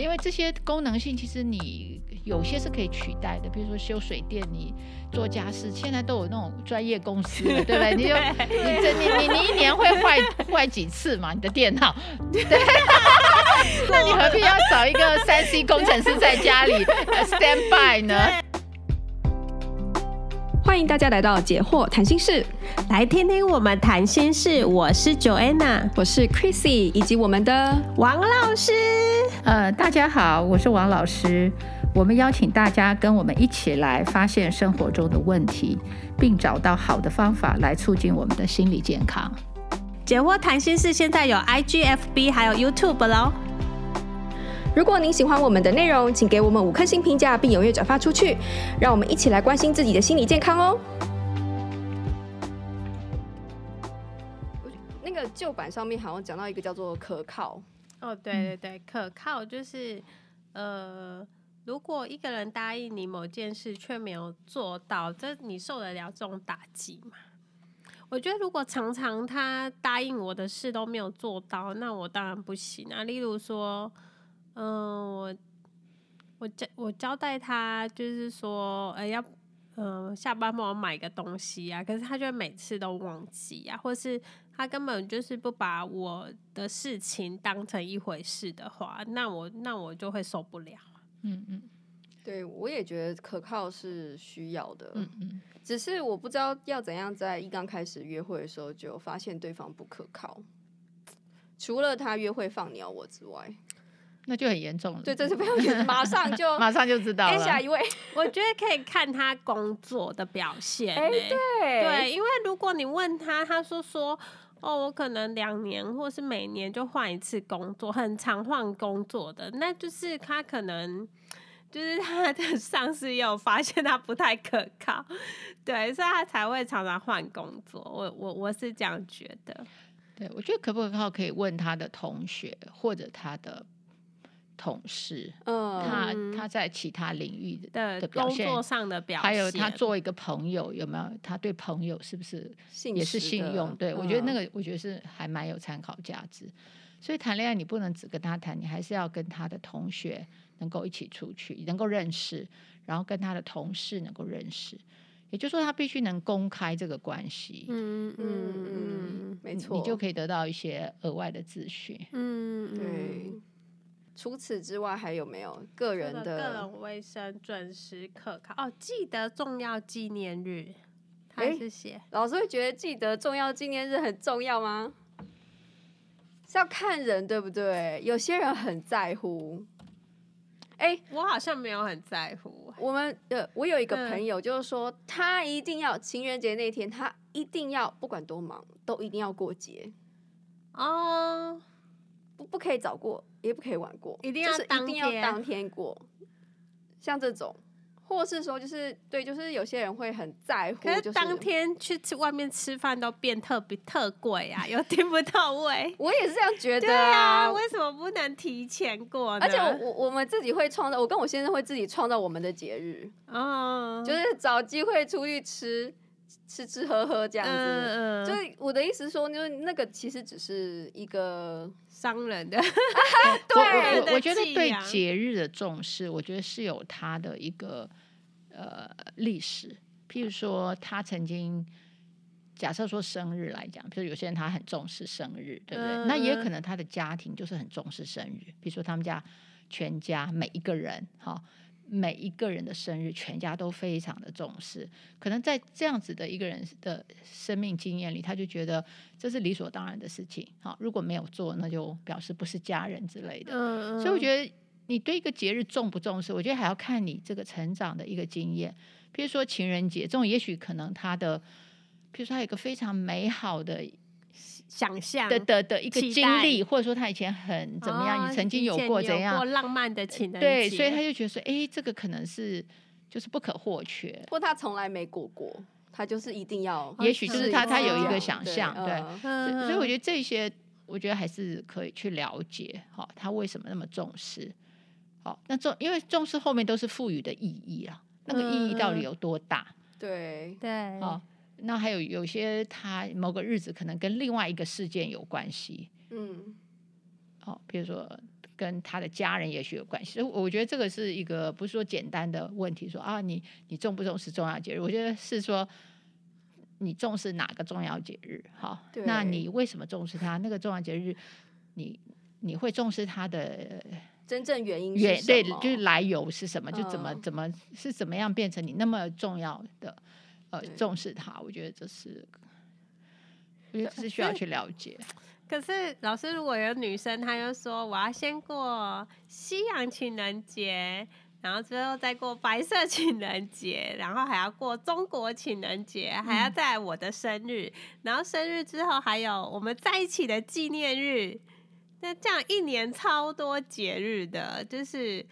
因为这些功能性其实你有些是可以取代的，比如说修水电，你做家事，现在都有那种专业公司了，对不对？你就你这你你你一年会坏坏几次嘛？你的电脑，对，那你何必要找一个三 C 工程师在家里 stand by 呢？欢迎大家来到解惑谈心室，来听听我们谈心事。我是 Joanna，我是 Chrissy，以及我们的王老师。呃，大家好，我是王老师。我们邀请大家跟我们一起来发现生活中的问题，并找到好的方法来促进我们的心理健康。解惑谈心事现在有 IGFB 还有 YouTube 喽。如果您喜欢我们的内容，请给我们五颗星评价，并踊跃转发出去，让我们一起来关心自己的心理健康哦。那个旧版上面好像讲到一个叫做可靠。哦，对对对，可靠就是呃，如果一个人答应你某件事却没有做到，这你受得了这种打击吗？我觉得如果常常他答应我的事都没有做到，那我当然不行啊。例如说。嗯、呃，我我交我交代他，就是说，哎、欸，要嗯、呃、下班帮我买个东西啊，可是他就每次都忘记啊，或是他根本就是不把我的事情当成一回事的话，那我那我就会受不了。嗯嗯，对，我也觉得可靠是需要的。嗯嗯，只是我不知道要怎样在一刚开始约会的时候就发现对方不可靠，除了他约会放鸟我之外。那就很严重了。对，这是非常严重，马上就马上就知道了。下一位，我觉得可以看他工作的表现。哎、欸，对对，因为如果你问他，他说说哦，我可能两年或是每年就换一次工作，很常换工作的，那就是他可能就是他的 上司也有发现他不太可靠，对，所以他才会常常换工作。我我我是这样觉得。对，我觉得可不可靠可以问他的同学或者他的。同事，嗯，他他在其他领域的的表现，工作上的表现，还有他做一个朋友有没有？他对朋友是不是也是信用？对，我觉得那个我觉得是还蛮有参考价值。所以谈恋爱你不能只跟他谈，你还是要跟他的同学能够一起出去，能够认识，然后跟他的同事能够认识。也就是说，他必须能公开这个关系。嗯嗯嗯，没错，你就可以得到一些额外的资讯。嗯，对。除此之外，还有没有个人的？个人卫生准时可靠哦，记得重要纪念日。还是写、欸、老师会觉得记得重要纪念日很重要吗？是要看人对不对？有些人很在乎。哎、欸，我好像没有很在乎。我们呃，我有一个朋友，就是说、嗯、他一定要情人节那天，他一定要不管多忙，都一定要过节。哦。不不可以早过，也不可以晚过，一定要当天，就是一定要当天过。像这种，或是说，就是对，就是有些人会很在乎，就是当天去吃外面吃饭都变特别特贵啊，又订不到位。我也是这样觉得 对啊，为什么不能提前过呢？而且我我们自己会创造，我跟我先生会自己创造我们的节日，嗯，就是找机会出去吃。吃吃喝喝这样子，嗯嗯，就我的意思说，就是那个其实只是一个商人的，对，我觉得对节日的重视，我觉得是有它的一个呃历史。譬如说，他曾经假设说生日来讲，比如有些人他很重视生日，对不对？嗯、那也有可能他的家庭就是很重视生日，比如说他们家全家每一个人，哈。每一个人的生日，全家都非常的重视。可能在这样子的一个人的生命经验里，他就觉得这是理所当然的事情。好，如果没有做，那就表示不是家人之类的。嗯嗯。所以我觉得你对一个节日重不重视，我觉得还要看你这个成长的一个经验。比如说情人节这种，也许可能他的，比如说他有一个非常美好的。想象的的的一个经历，或者说他以前很怎么样，你曾经有过怎样浪漫的情人节，对，所以他就觉得说，哎，这个可能是就是不可或缺。或他从来没过过，他就是一定要，也许就是他他有一个想象，对，所以我觉得这些，我觉得还是可以去了解，哈，他为什么那么重视？好，那重因为重视后面都是赋予的意义啊，那个意义到底有多大？对对，啊。那还有有些他某个日子可能跟另外一个事件有关系，嗯，哦，比如说跟他的家人也许有关系。所以我觉得这个是一个不是说简单的问题，说啊，你你重不重视重要节日？我觉得是说你重视哪个重要节日？好，那你为什么重视它？那个重要节日，你你会重视它的真正原因原对，就是来由是什么？就怎么怎么是怎么样变成你那么重要的？呃，重视它，我觉得这是。我觉得这是需要去了解。可是老师，如果有女生，她就说我要先过西洋情人节，然后之后再过白色情人节，然后还要过中国情人节，还要在我的生日，嗯、然后生日之后还有我们在一起的纪念日。那这样一年超多节日的，就是。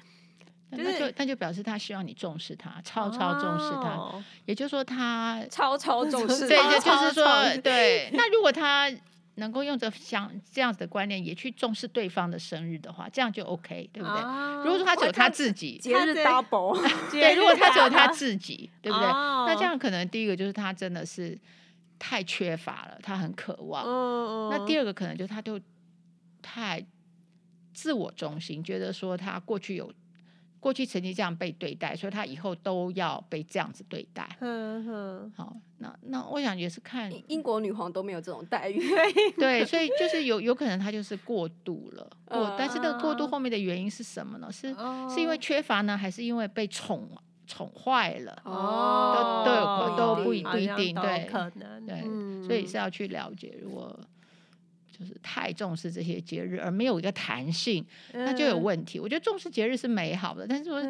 那就那就表示他希望你重视他，超超重视他，哦、也就是说他超超重视。对，就是说对。那如果他能够用着像这样子的观念，也去重视对方的生日的话，这样就 OK，对不对？哦、如果说他只有他自己，节日 double，对，如果他只有他自己，对不对？哦、那这样可能第一个就是他真的是太缺乏了，他很渴望。哦、那第二个可能就是他就太自我中心，觉得说他过去有。过去曾经这样被对待，所以他以后都要被这样子对待。嗯哼，好，那那我想也是看英国女皇都没有这种待遇，对，所以就是有有可能她就是过度了，过，但是那个过度后面的原因是什么呢？是是因为缺乏呢，还是因为被宠宠坏了？哦，都都有都不一不一定，对，可能对，所以是要去了解，如果。就是太重视这些节日，而没有一个弹性，那就有问题。嗯、我觉得重视节日是美好的，但是说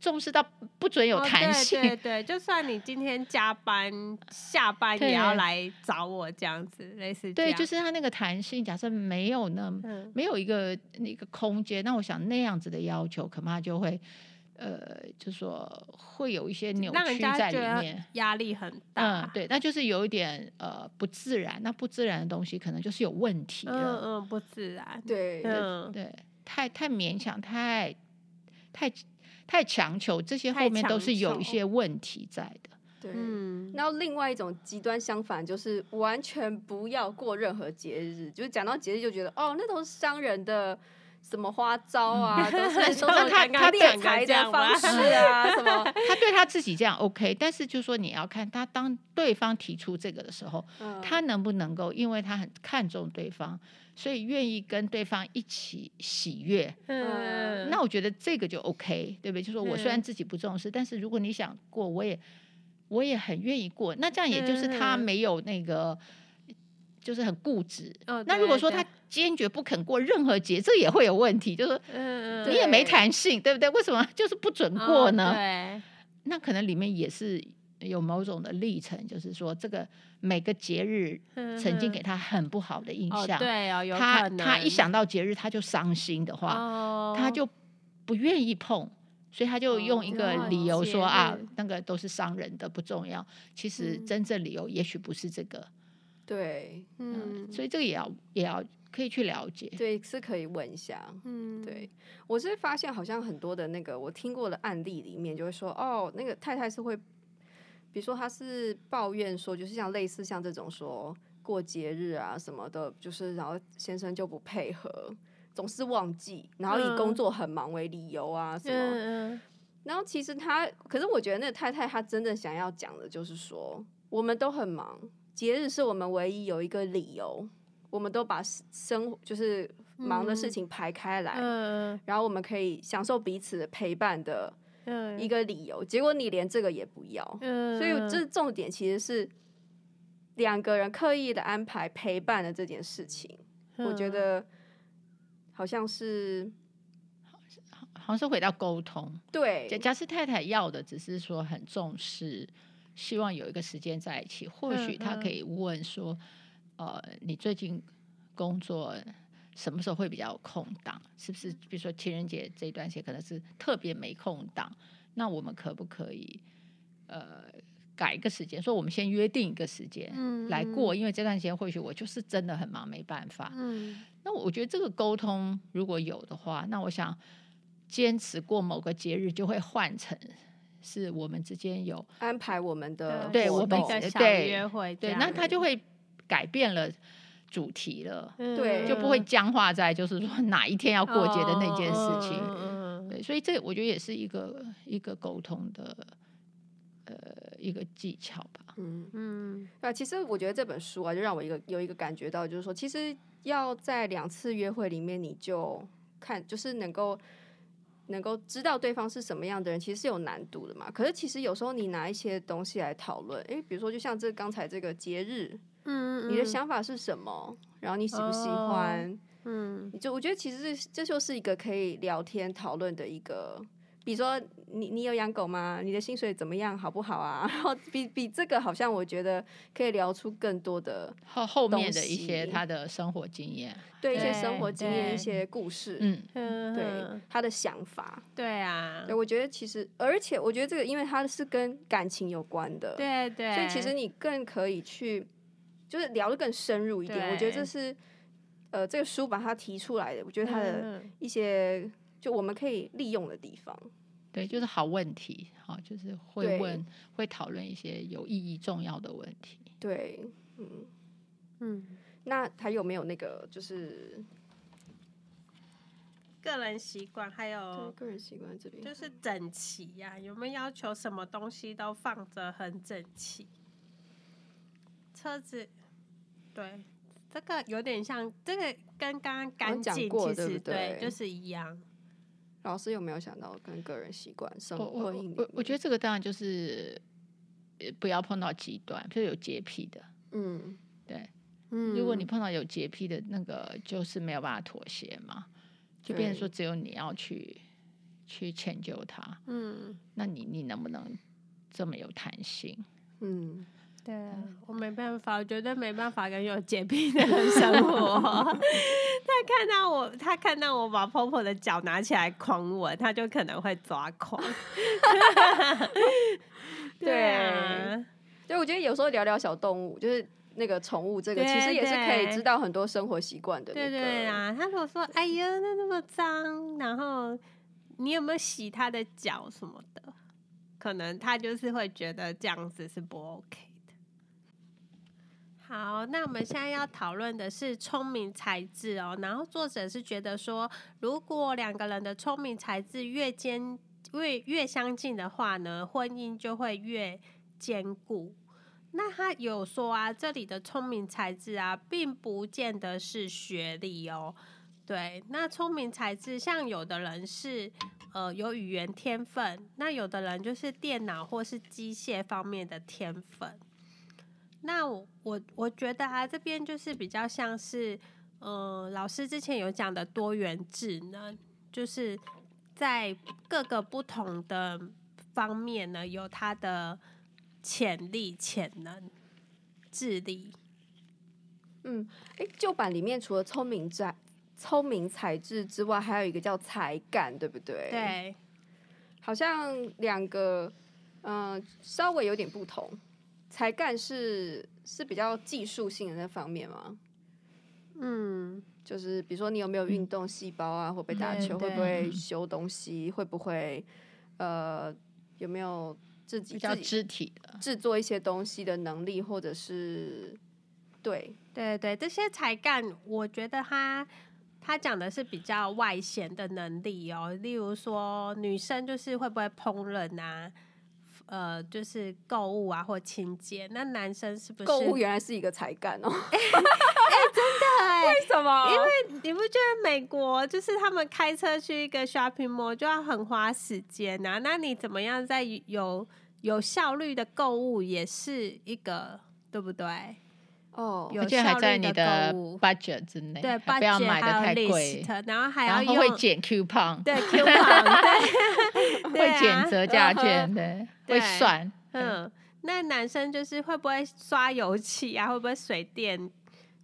重视到不准有弹性，哦、对，对对，就算你今天加班下班也要来找我这样子，类似。对，就是他那个弹性，假设没有那没有一个那个空间，那我想那样子的要求恐怕就会。呃，就是说会有一些扭曲在里面，压力很大。嗯，对，那就是有一点呃不自然。那不自然的东西，可能就是有问题了。嗯嗯，不自然。对，嗯，对，太太勉强，太太太强求，这些后面都是有一些问题在的。对，嗯。然后另外一种极端相反，就是完全不要过任何节日，就是讲到节日就觉得哦，那都是商人的。什么花招啊，都是都是 他他敛财的方式啊，什么 他对他自己这样 OK，但是就说你要看他当对方提出这个的时候，嗯、他能不能够，因为他很看重对方，所以愿意跟对方一起喜悦。嗯，那我觉得这个就 OK，对不对？就说我虽然自己不重视，嗯、但是如果你想过，我也我也很愿意过。那这样也就是他没有那个。就是很固执。哦、那如果说他坚决不肯过任何节，这也会有问题。就是你也没弹性，对，对不对？为什么就是不准过呢？哦、对。那可能里面也是有某种的历程，就是说这个每个节日曾经给他很不好的印象。他他一想到节日他就伤心的话，哦、他就不愿意碰，所以他就用一个理由说、哦、啊，那个都是伤人的，不重要。其实真正理由也许不是这个。对，嗯，所以这个也要也要可以去了解，对，是可以问一下，嗯，对，我是发现好像很多的那个我听过的案例里面就会说，哦，那个太太是会，比如说她是抱怨说，就是像类似像这种说过节日啊什么的，就是然后先生就不配合，总是忘记，然后以工作很忙为理由啊什么，嗯，然后其实他，可是我觉得那个太太她真正想要讲的就是说，我们都很忙。节日是我们唯一有一个理由，我们都把生就是忙的事情排开来，嗯、然后我们可以享受彼此的陪伴的一个理由。嗯、结果你连这个也不要，嗯、所以这重点其实是两个人刻意的安排陪伴的这件事情。嗯、我觉得好像是，好像是回到沟通。对，假假设太太要的只是说很重视。希望有一个时间在一起，或许他可以问说：“嗯嗯、呃，你最近工作什么时候会比较有空档？是不是？比如说情人节这一段时间可能是特别没空档，那我们可不可以呃改一个时间？说我们先约定一个时间来过，因为这段时间或许我就是真的很忙，没办法。嗯，那我觉得这个沟通如果有的话，那我想坚持过某个节日就会换成。是我们之间有安排我们的，对我们的小约会，对，那他就会改变了主题了，对，就不会僵化在就是说 哪一天要过节的那件事情。哦、对，所以这我觉得也是一个一个沟通的呃一个技巧吧。嗯嗯，啊，其实我觉得这本书啊，就让我一个有一个感觉到，就是说，其实要在两次约会里面，你就看，就是能够能够知道对方是什么样的人，其实是有难度的嘛。可是其实有时候你拿一些东西来讨论，诶，比如说就像这刚才这个节日，嗯，嗯，你的想法是什么？然后你喜不喜欢？哦、嗯，就我觉得其实这这就是一个可以聊天讨论的一个。比如说你你有养狗吗？你的薪水怎么样？好不好啊？然后比比这个好像我觉得可以聊出更多的后后面的一些他的生活经验，对，一些生活经验、一些故事，嗯，对他的想法，对啊，对，我觉得其实而且我觉得这个因为它是跟感情有关的，对对，所以其实你更可以去就是聊的更深入一点。我觉得这是呃这个书把它提出来的，我觉得它的一些。就我们可以利用的地方，对，就是好问题，好，就是会问，会讨论一些有意义、重要的问题。对，嗯嗯，那还有没有那个就是个人习惯？还有个人习惯这边就是整齐呀、啊，有没有要求什么东西都放着很整齐？车子，对，这个有点像，这个跟刚刚干净其实对，对，就是一样。老师有没有想到跟个人习惯生活？我我我觉得这个当然就是不要碰到极端，就是有洁癖的，嗯，对，嗯，如果你碰到有洁癖的那个，就是没有办法妥协嘛，就变成说只有你要去去迁就他，嗯，那你你能不能这么有弹性？嗯。对啊，我没办法，我绝对没办法跟有洁癖的人生活。他看到我，他看到我把婆婆的脚拿起来狂吻，他就可能会抓狂。对啊，对，我觉得有时候聊聊小动物，就是那个宠物，这个其实也是可以知道很多生活习惯的、那个。对对啊，他如果说：“哎呀，那那么脏，然后你有没有洗他的脚什么的？”可能他就是会觉得这样子是不 OK。好，那我们现在要讨论的是聪明才智哦。然后作者是觉得说，如果两个人的聪明才智越坚越越相近的话呢，婚姻就会越坚固。那他有说啊，这里的聪明才智啊，并不见得是学历哦。对，那聪明才智，像有的人是呃有语言天分，那有的人就是电脑或是机械方面的天分。那我我我觉得啊，这边就是比较像是，呃，老师之前有讲的多元智能，就是在各个不同的方面呢，有它的潜力、潜能、智力。嗯，哎，旧版里面除了聪明才聪明才智之外，还有一个叫才干，对不对？对，好像两个，嗯、呃，稍微有点不同。才干是是比较技术性的那方面吗？嗯，就是比如说你有没有运动细胞啊，会不会打球，会不会修东西，会不会呃有没有自己比较肢体的制作一些东西的能力，或者是对对对，这些才干，我觉得他他讲的是比较外显的能力哦，例如说女生就是会不会烹饪啊。呃，就是购物啊，或清洁。那男生是不是购物原来是一个才干哦？哎、欸欸，真的哎、欸，为什么？因为你不觉得美国就是他们开车去一个 shopping mall 就要很花时间啊？那你怎么样在有有效率的购物也是一个，对不对？哦，而且还在你的 budget 之内，对，不要买的太贵，然后还要用会减 coupon，对 coupon，对，会减折价券，对，会算。嗯，那男生就是会不会刷油漆啊？会不会水电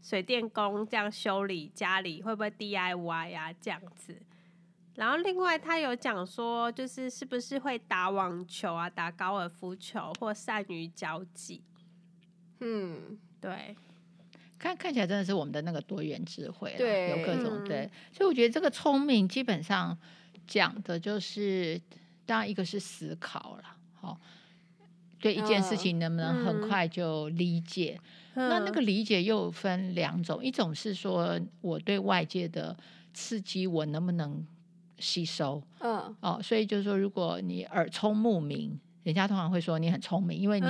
水电工这样修理家里？会不会 DIY 啊？这样子。然后另外他有讲说，就是是不是会打网球啊？打高尔夫球或善于交际？嗯。对，看看起来真的是我们的那个多元智慧，对，有各种对，所以我觉得这个聪明基本上讲的就是，当然一个是思考了，好，对一件事情能不能很快就理解，那那个理解又分两种，一种是说我对外界的刺激我能不能吸收，嗯，哦，所以就是说，如果你耳聪目明，人家通常会说你很聪明，因为你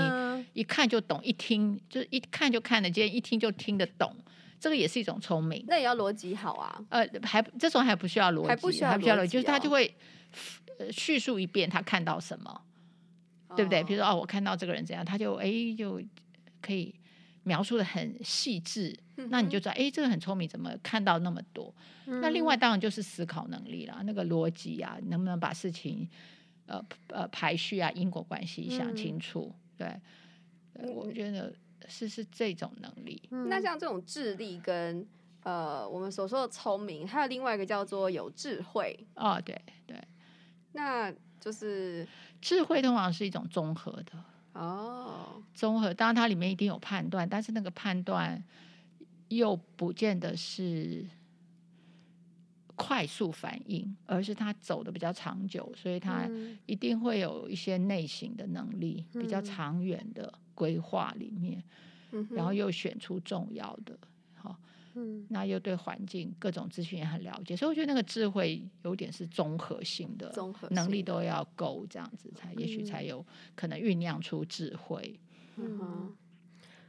一看就懂，一听就是一看就看得见，一听就听得懂，这个也是一种聪明。那也要逻辑好啊，呃，还这种还不需要逻辑，还不需要逻辑，哦、就是他就会叙述一遍他看到什么，哦、对不对？比如说哦，我看到这个人怎样，他就哎就可以。描述的很细致，那你就知道，哎、欸，这个很聪明，怎么看到那么多？嗯、那另外当然就是思考能力啦，那个逻辑啊，能不能把事情呃呃排序啊、因果关系想清楚？嗯、对，我觉得是是这种能力。嗯、那像这种智力跟呃我们所说的聪明，还有另外一个叫做有智慧哦，对对，那就是智慧通常是一种综合的。哦，综合，当然它里面一定有判断，但是那个判断又不见得是快速反应，而是他走的比较长久，所以他一定会有一些内省的能力，嗯、比较长远的规划里面，嗯、然后又选出重要的。嗯，那又对环境各种资讯也很了解，所以我觉得那个智慧有点是综合性的，综合能力都要够，这样子才、嗯、也许才有可能酝酿出智慧。嗯哼，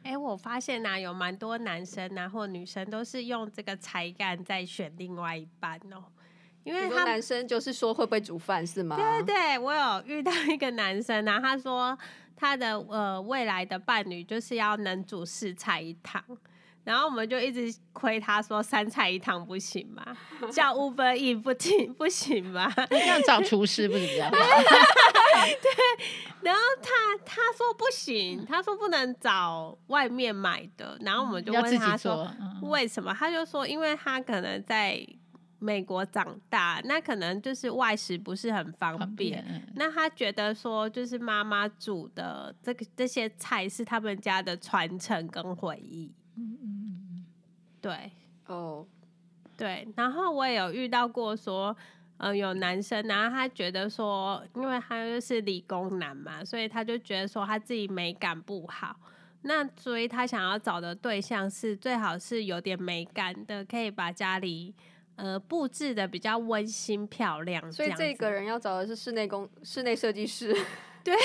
哎、欸，我发现呐、啊，有蛮多男生啊或女生都是用这个才干在选另外一半哦，因为他男生就是说会不会煮饭是吗？对对对，我有遇到一个男生啊，他说他的呃未来的伴侣就是要能煮四菜一汤。然后我们就一直亏他说三菜一汤不行吗？叫 Uber Eats 不行不行吗？这样找厨师不是比较好？对，然后他他说不行，他说不能找外面买的。然后我们就问他说为什么？他就说因为他可能在美国长大，那可能就是外食不是很方便。那他觉得说就是妈妈煮的这个这些菜是他们家的传承跟回忆。对，哦，对，然后我也有遇到过说，呃，有男生，然后他觉得说，因为他就是理工男嘛，所以他就觉得说他自己美感不好，那所以他想要找的对象是最好是有点美感的，可以把家里呃布置的比较温馨漂亮。所以这个人要找的是室内工室内设计师。对，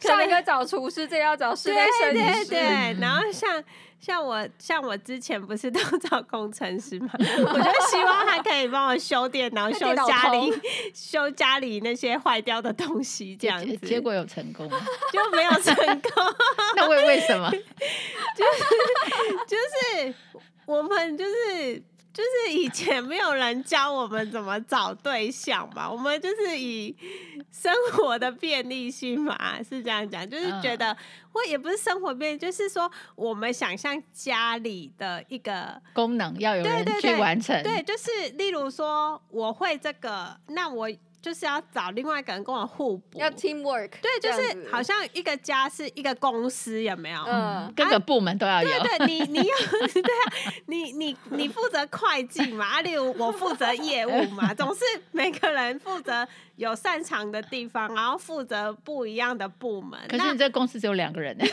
上一个找厨师，这个要找室内设计师。对对 对，然后像像我像我之前不是都找工程师嘛，我就希望他可以帮我修电脑、修家里、修家里那些坏掉的东西，这样子。结果有成功吗？就没有成功。那为为什么？就是就是我们就是。就是以前没有人教我们怎么找对象嘛，我们就是以生活的便利性嘛，是这样讲，就是觉得我也不是生活便利，就是说我们想象家里的一个功能要有人去完成，对，对，对，就是例如说我会这个，那我。就是要找另外一个人跟我互补，要 teamwork。对，就是好像一个家是一个公司，有没有？嗯，各个部门都要有。对对，你你有 对啊，你你你负责会计嘛，例如我负责业务嘛，总是每个人负责有擅长的地方，然后负责不一样的部门。可是你这公司只有两个人。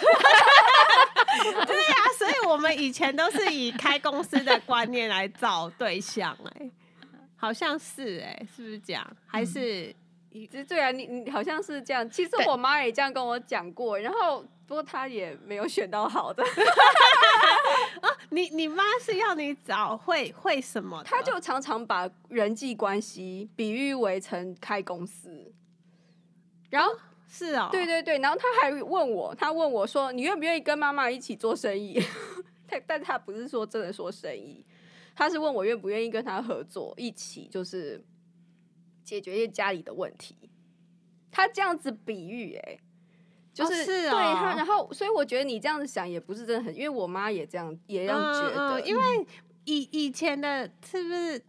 对啊，所以我们以前都是以开公司的观念来找对象哎。好像是哎、欸，是不是这样？还是，嗯、对啊，你你好像是这样。其实我妈也这样跟我讲过，然后不过她也没有选到好的。啊、你你妈是要你找会会什么？她就常常把人际关系比喻为成开公司。然后、哦、是哦，对对对，然后她还问我，她问我说：“你愿不愿意跟妈妈一起做生意？” 但但她不是说真的说生意。他是问我愿不愿意跟他合作，一起就是解决一些家里的问题。他这样子比喻，哎，就是、哦是哦、对他，然后所以我觉得你这样子想也不是真的很，因为我妈也这样也要觉得，嗯嗯、因为以以前的是不是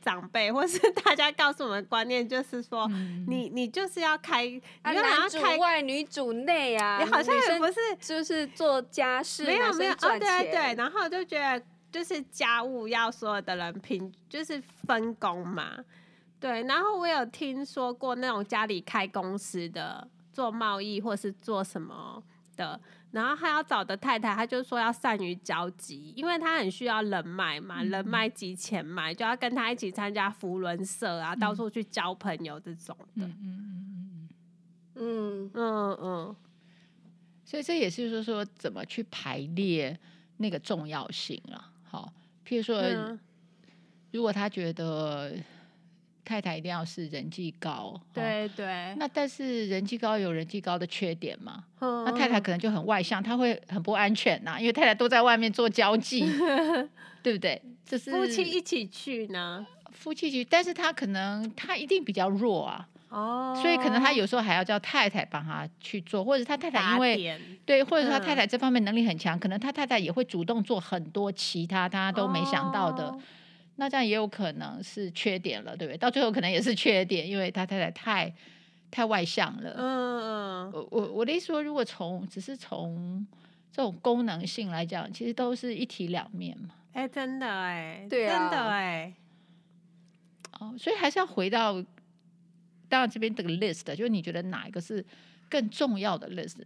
长辈或是大家告诉我们的观念，就是说、嗯、你你就是要开，啊、你要男主外女主内啊，你好像也不是就是做家事，没有没有，哦对对，然后就觉得。就是家务要所有的人平，就是分工嘛，对。然后我有听说过那种家里开公司的，做贸易或是做什么的。然后他要找的太太，他就说要善于交际，因为他很需要人脉嘛，嗯、人脉及钱脉，就要跟他一起参加福伦社啊，嗯、到处去交朋友这种的。嗯嗯嗯嗯嗯嗯，所以这也是说说怎么去排列那个重要性啊。好，譬如说，嗯、如果他觉得。太太一定要是人际高，对对。那但是人际高有人际高的缺点嘛？嗯、那太太可能就很外向，她会很不安全呐，因为太太都在外面做交际，对不对？就是夫妻一起去呢，夫妻去，但是他可能他一定比较弱啊，哦，所以可能他有时候还要叫太太帮他去做，或者他太太因为对，或者他太太这方面能力很强，嗯、可能他太太也会主动做很多其他他都没想到的。哦那这样也有可能是缺点了，对不对？到最后可能也是缺点，因为他太太太太外向了。嗯嗯。我我我的意思说，如果从只是从这种功能性来讲，其实都是一体两面嘛。哎，真的哎，对啊，真的哎。哦，所以还是要回到，当然这边这个 list，就是你觉得哪一个是更重要的 list？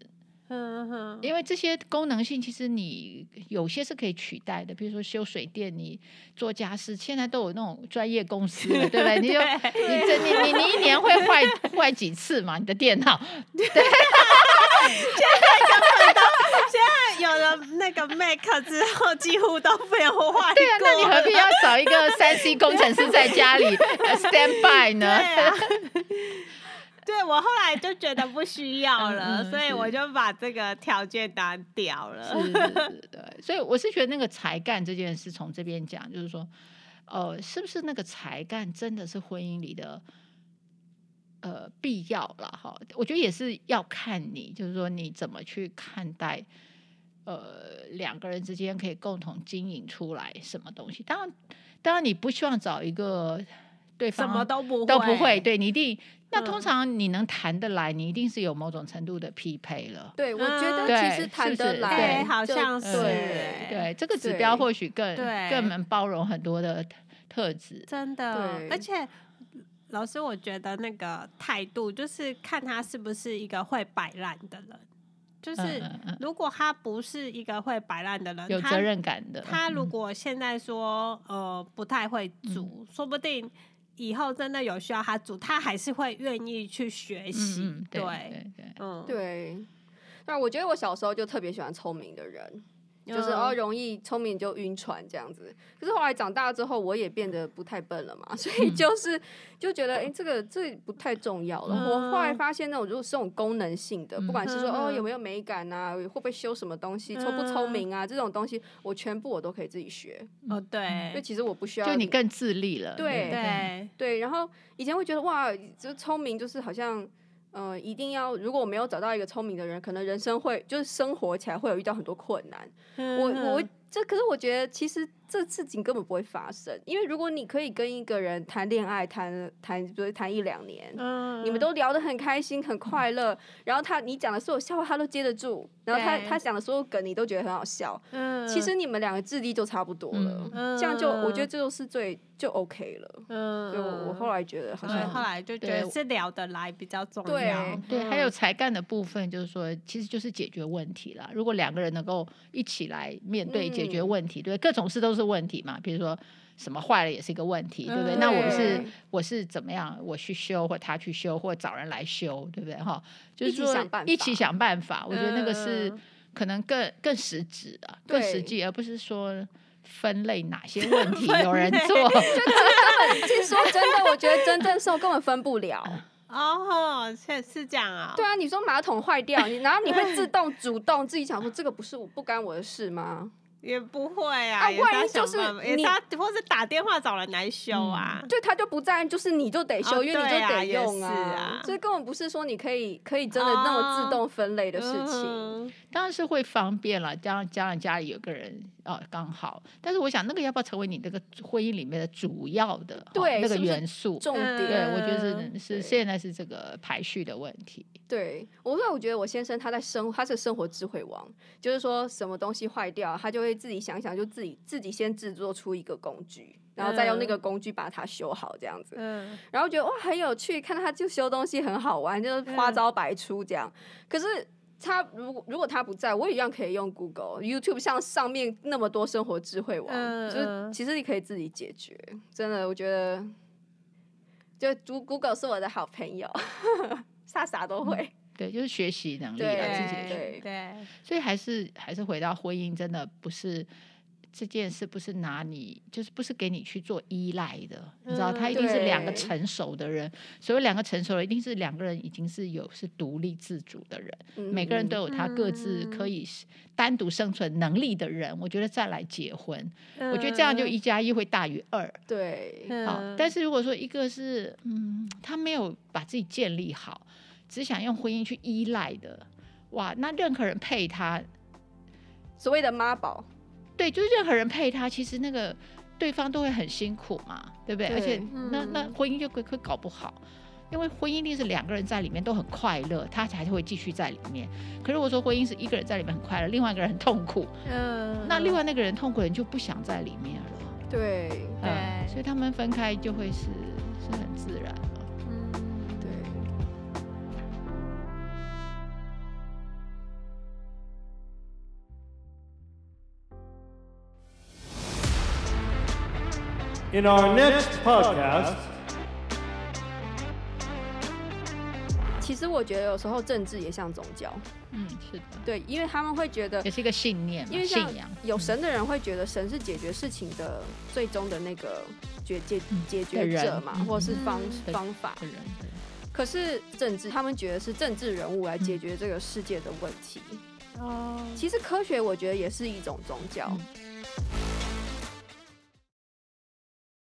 嗯哼，因为这些功能性其实你有些是可以取代的，比如说修水电，你做家事，现在都有那种专业公司了，对不对？你就你这你你你一年会坏坏几次嘛？你的电脑？对，现在根本都现在有了那个 Mac 之后，几乎都没有坏。对啊，那你何必要找一个三 C 工程师在家里 stand by 呢？对，我后来就觉得不需要了，嗯、所以我就把这个条件打掉了。是是是，对，所以我是觉得那个才干这件事从这边讲，就是说，呃，是不是那个才干真的是婚姻里的呃必要了？哈，我觉得也是要看你，就是说你怎么去看待，呃，两个人之间可以共同经营出来什么东西。当然，当然你不希望找一个。对方什么都不会都不会，对你一定。那通常你能谈得来，你一定是有某种程度的匹配了。对，我觉得其实谈得来，对，好像是对这个指标或许更更能包容很多的特质。真的，而且老师，我觉得那个态度就是看他是不是一个会摆烂的人。就是如果他不是一个会摆烂的人，有责任感的，他如果现在说呃不太会煮，说不定。以后真的有需要他煮，他还是会愿意去学习。嗯、对，对，对，嗯，对。那我觉得我小时候就特别喜欢聪明的人。就是哦，容易聪明就晕船这样子。可是后来长大之后，我也变得不太笨了嘛，所以就是就觉得，哎，这个这不太重要了。我后来发现，那种如果是这种功能性的，不管是说哦有没有美感啊，会不会修什么东西，聪不聪明啊，这种东西，我全部我都可以自己学。哦，对，因为其实我不需要，就你更自立了。对对对。然后以前会觉得哇，就聪明就是好像。嗯、呃，一定要，如果我没有找到一个聪明的人，可能人生会就是生活起来会有遇到很多困难。嗯、我我这可是我觉得其实。这事情根本不会发生，因为如果你可以跟一个人谈恋爱，谈谈比如谈一两年，嗯，你们都聊得很开心、很快乐，然后他你讲的所有笑话他都接得住，然后他他讲的所有梗你都觉得很好笑，嗯，其实你们两个智力就差不多了，嗯，这样就我觉得这就是最就 OK 了，嗯，就我后来觉得好像后来就觉得是聊得来比较重要，对对，还有才干的部分，就是说其实就是解决问题啦。如果两个人能够一起来面对解决问题，对各种事都是。问题嘛，比如说什么坏了也是一个问题，对不对？嗯、那我们是我是怎么样，我去修，或他去修，或找人来修，对不对？哈，就是说一起想办法。我觉得那个是可能更更实质的，更实际，而不是说分类哪些问题有人做。就其实说真的，我觉得真正受根本分不了。哦，是是这样啊？对啊，你说马桶坏掉，你然后你会自动主动自己想说这个不是我不干我的事吗？也不会啊，万一就是你，或是打电话找人来修啊，对，他就不在，就是你就得修，因为你就得用啊，所以根本不是说你可以可以真的那么自动分类的事情，当然是会方便了，加上加上家里有个人哦刚好，但是我想那个要不要成为你那个婚姻里面的主要的对那个元素重点？对，我觉得是是现在是这个排序的问题。对，我说我觉得我先生他在生他是生活智慧王，就是说什么东西坏掉，他就会。自己想想，就自己自己先制作出一个工具，然后再用那个工具把它修好，这样子。嗯，然后觉得哇很有趣，看到他就修东西很好玩，就是花招百出这样。可是他如果如果他不在，我一样可以用 Google、YouTube，像上面那么多生活智慧网，嗯、就是其实你可以自己解决。真的，我觉得，就 Google 是我的好朋友，啥啥都会。嗯、对，就是学习能力啊，自己对对。所以还是还是回到婚姻，真的不是。这件事不是拿你，就是不是给你去做依赖的，嗯、你知道，他一定是两个成熟的人。所谓两个成熟的，一定是两个人已经是有是独立自主的人，嗯、每个人都有他各自可以单独生存能力的人。嗯、我觉得再来结婚，嗯、我觉得这样就一加一会大于二。对，好。但是如果说一个是，嗯，他没有把自己建立好，只想用婚姻去依赖的，哇，那任何人配他，所谓的妈宝。对，就是任何人配他，其实那个对方都会很辛苦嘛，对不对？对，而且那那婚姻就会会搞不好，因为婚姻一定是两个人在里面都很快乐，他才会继续在里面。可是如果说婚姻是一个人在里面很快乐，另外一个人很痛苦，嗯，那另外那个人痛苦的人就不想在里面了。对，对，所以他们分开就会是是很自然。In our next podcast，其实我觉得有时候政治也像宗教，嗯，是的，对，因为他们会觉得也是一个信念，因为像有神的人会觉得神是解决事情的最终的那个解解解决者嘛，或是方方法的人。可是政治，他们觉得是政治人物来解决这个世界的问题。哦，其实科学我觉得也是一种宗教。